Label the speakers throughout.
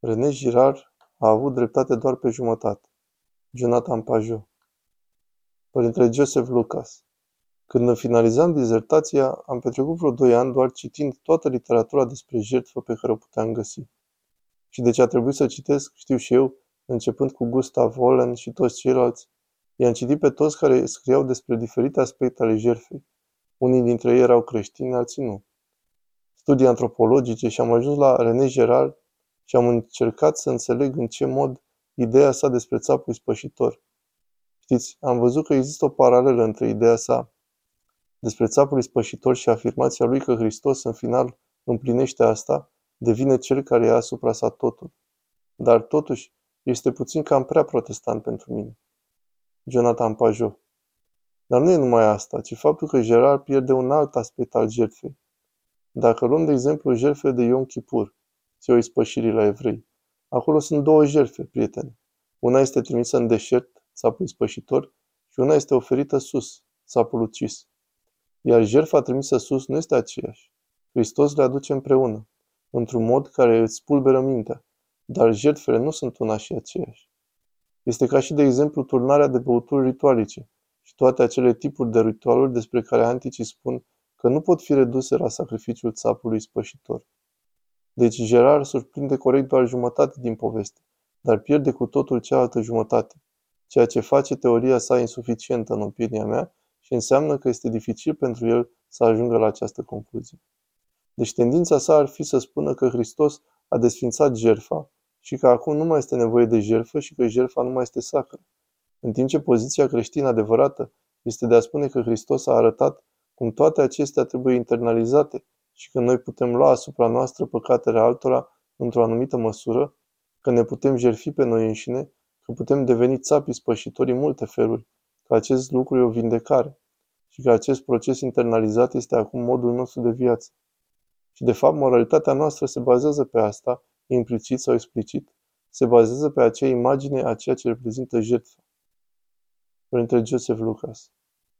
Speaker 1: René Girard a avut dreptate doar pe jumătate. Jonathan Pajot Părintele Joseph Lucas Când îmi finalizam dizertația, am petrecut vreo doi ani doar citind toată literatura despre jertfă pe care o puteam găsi. Și de ce a trebuit să citesc, știu și eu, începând cu Gustav Hollen și toți ceilalți, i-am citit pe toți care scriau despre diferite aspecte ale jertfei. Unii dintre ei erau creștini, alții nu. Studii antropologice și am ajuns la René Girard și am încercat să înțeleg în ce mod ideea sa despre țapul ispășitor. Știți, am văzut că există o paralelă între ideea sa despre țapul ispășitor și afirmația lui că Hristos în final împlinește asta, devine cel care ia asupra sa totul. Dar totuși, este puțin cam prea protestant pentru mine. Jonathan Pajot Dar nu e numai asta, ci faptul că Gerard pierde un alt aspect al jertfei. Dacă luăm de exemplu jertfele de Yom Kippur, ziua ispășirii la evrei. Acolo sunt două jertfe, prieteni. Una este trimisă în deșert, țapul ispășitor, și una este oferită sus, țapul ucis. Iar jertfa trimisă sus nu este aceeași. Hristos le aduce împreună, într-un mod care îți spulberă mintea, dar jertfele nu sunt una și aceeași. Este ca și, de exemplu, turnarea de băuturi ritualice și toate acele tipuri de ritualuri despre care anticii spun că nu pot fi reduse la sacrificiul țapului spășitor. Deci Gerard surprinde corect doar jumătate din poveste, dar pierde cu totul cealaltă jumătate, ceea ce face teoria sa insuficientă în opinia mea și înseamnă că este dificil pentru el să ajungă la această concluzie. Deci tendința sa ar fi să spună că Hristos a desfințat jerfa și că acum nu mai este nevoie de jerfă și că jerfa nu mai este sacră. În timp ce poziția creștină adevărată este de a spune că Hristos a arătat cum toate acestea trebuie internalizate și că noi putem lua asupra noastră păcatele altora într-o anumită măsură, că ne putem jerfi pe noi înșine, că putem deveni țapi spășitori în multe feluri, că acest lucru e o vindecare și că acest proces internalizat este acum modul nostru de viață. Și de fapt, moralitatea noastră se bazează pe asta, implicit sau explicit, se bazează pe acea imagine a ceea ce reprezintă jertfa. Părintele Joseph Lucas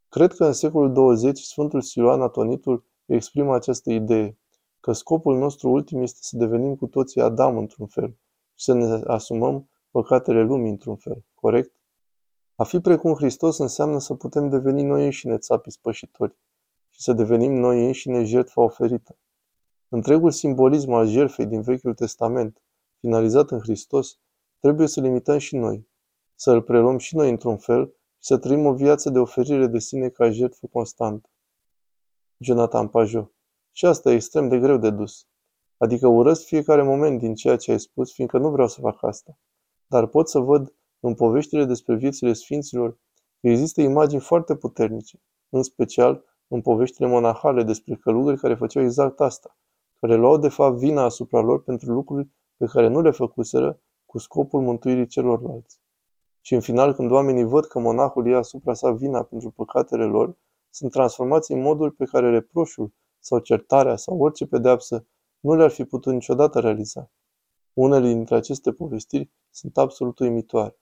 Speaker 1: Cred că în secolul 20 Sfântul Siloan Atonitul exprimă această idee, că scopul nostru ultim este să devenim cu toții Adam într-un fel și să ne asumăm păcatele lumii într-un fel, corect? A fi precum Hristos înseamnă să putem deveni noi înșine țapii spășitori și să devenim noi înșine jertfa oferită. Întregul simbolism al jertfei din Vechiul Testament, finalizat în Hristos, trebuie să limităm și noi, să îl preluăm și noi într-un fel și să trăim o viață de oferire de sine ca jertfă constantă. Jonathan Pajot. Și asta e extrem de greu de dus. Adică urăsc fiecare moment din ceea ce ai spus, fiindcă nu vreau să fac asta. Dar pot să văd în poveștile despre viețile sfinților că există imagini foarte puternice, în special în poveștile monahale despre călugări care făceau exact asta, care luau de fapt vina asupra lor pentru lucruri pe care nu le făcuseră cu scopul mântuirii celorlalți. Și în final, când oamenii văd că monahul ia asupra sa vina pentru păcatele lor, sunt transformați în modul pe care reproșul sau certarea sau orice pedeapsă nu le-ar fi putut niciodată realiza. Unele dintre aceste povestiri sunt absolut uimitoare.